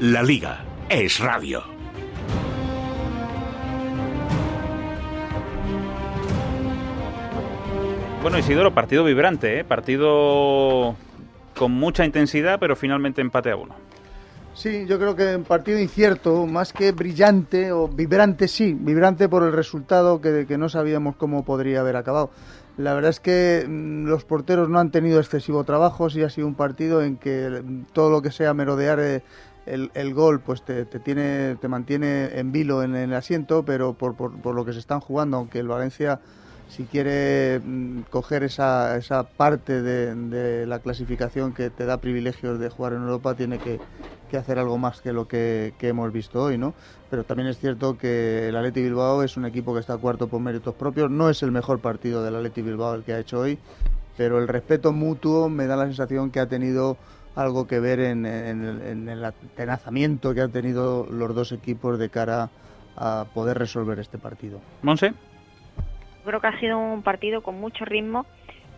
La Liga es radio. Bueno, Isidoro, partido vibrante, ¿eh? partido con mucha intensidad, pero finalmente empate a uno. Sí, yo creo que un partido incierto, más que brillante o vibrante, sí, vibrante por el resultado que, que no sabíamos cómo podría haber acabado. La verdad es que mm, los porteros no han tenido excesivo trabajo, sí ha sido un partido en que todo lo que sea merodear eh, el, gol pues te, tiene, te mantiene en vilo en el asiento, pero por, por, lo que se están jugando, aunque el Valencia si quiere mm, coger esa, esa parte de, la clasificación que te da privilegios de jugar en Europa, tiene que, que hacer algo más que lo que, que, hemos visto hoy, ¿no? Pero también es cierto que el Atleti Bilbao es un equipo que está cuarto por méritos propios, no es el mejor partido del Atleti Bilbao el que ha hecho hoy, pero el respeto mutuo me da la sensación que ha tenido algo que ver en, en, en el atenazamiento que han tenido los dos equipos de cara a poder resolver este partido. Monse creo que ha sido un partido con mucho ritmo,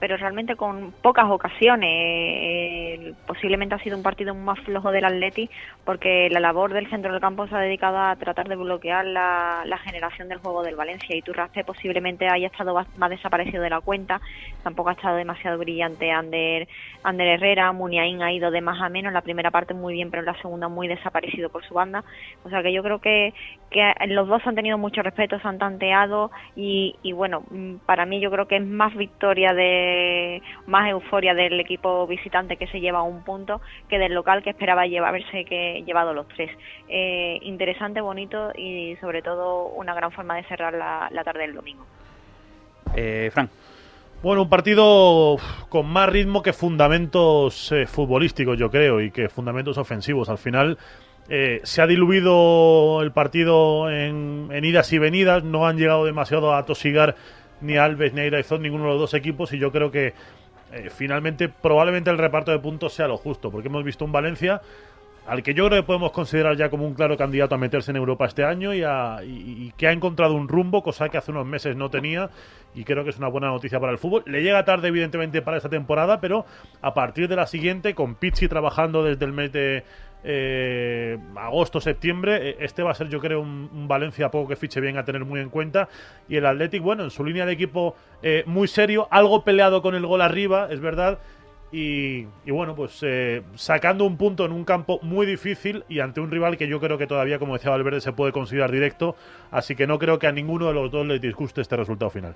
pero realmente con pocas ocasiones. Eh, posiblemente ha sido un partido más flojo del Atleti porque la labor del centro del campo se ha dedicado a tratar de bloquear la, generación del juego del Valencia y Turraste posiblemente haya estado más desaparecido de la cuenta. Tampoco ha estado demasiado brillante Ander, Ander Herrera. Muniain ha ido de más a menos. La primera parte muy bien, pero la segunda muy desaparecido por su banda. O sea que yo creo que, que los dos han tenido mucho respeto, se han tanteado y, y bueno, para mí yo creo que es más victoria de más euforia del equipo visitante que se lleva un punto que del local que esperaba haberse que llevado los tres. Eh, interesante, bonito y sobre todo una gran forma de cerrar la, la tarde del domingo. Eh, Frank. Bueno, un partido con más ritmo que fundamentos eh, futbolísticos, yo creo, y que fundamentos ofensivos. Al final eh, se ha diluido el partido en, en, idas y venidas, no han llegado demasiado a tosigar ni Alves ni Airaizón, ninguno de los dos equipos, y yo creo que eh, finalmente probablemente el reparto de puntos sea lo justo, porque hemos visto un Valencia al que yo creo que podemos considerar ya como un claro candidato a meterse en Europa este año y, a, y, que ha encontrado un rumbo, cosa que hace unos meses no tenía y creo que es una buena noticia para el fútbol. Le llega tarde evidentemente para esta temporada, pero a partir de la siguiente, con Pizzi trabajando desde el mes de eh, agosto, septiembre. Este va a ser, yo creo, un, Valencia poco que fiche bien a tener muy en cuenta. Y el Athletic, bueno, en su línea de equipo eh, muy serio, algo peleado con el gol arriba, es verdad. Y, y bueno, pues eh, sacando un punto en un campo muy difícil y ante un rival que yo creo que todavía, como decía Valverde, se puede considerar directo. Así que no creo que a ninguno de los dos les disguste este resultado final.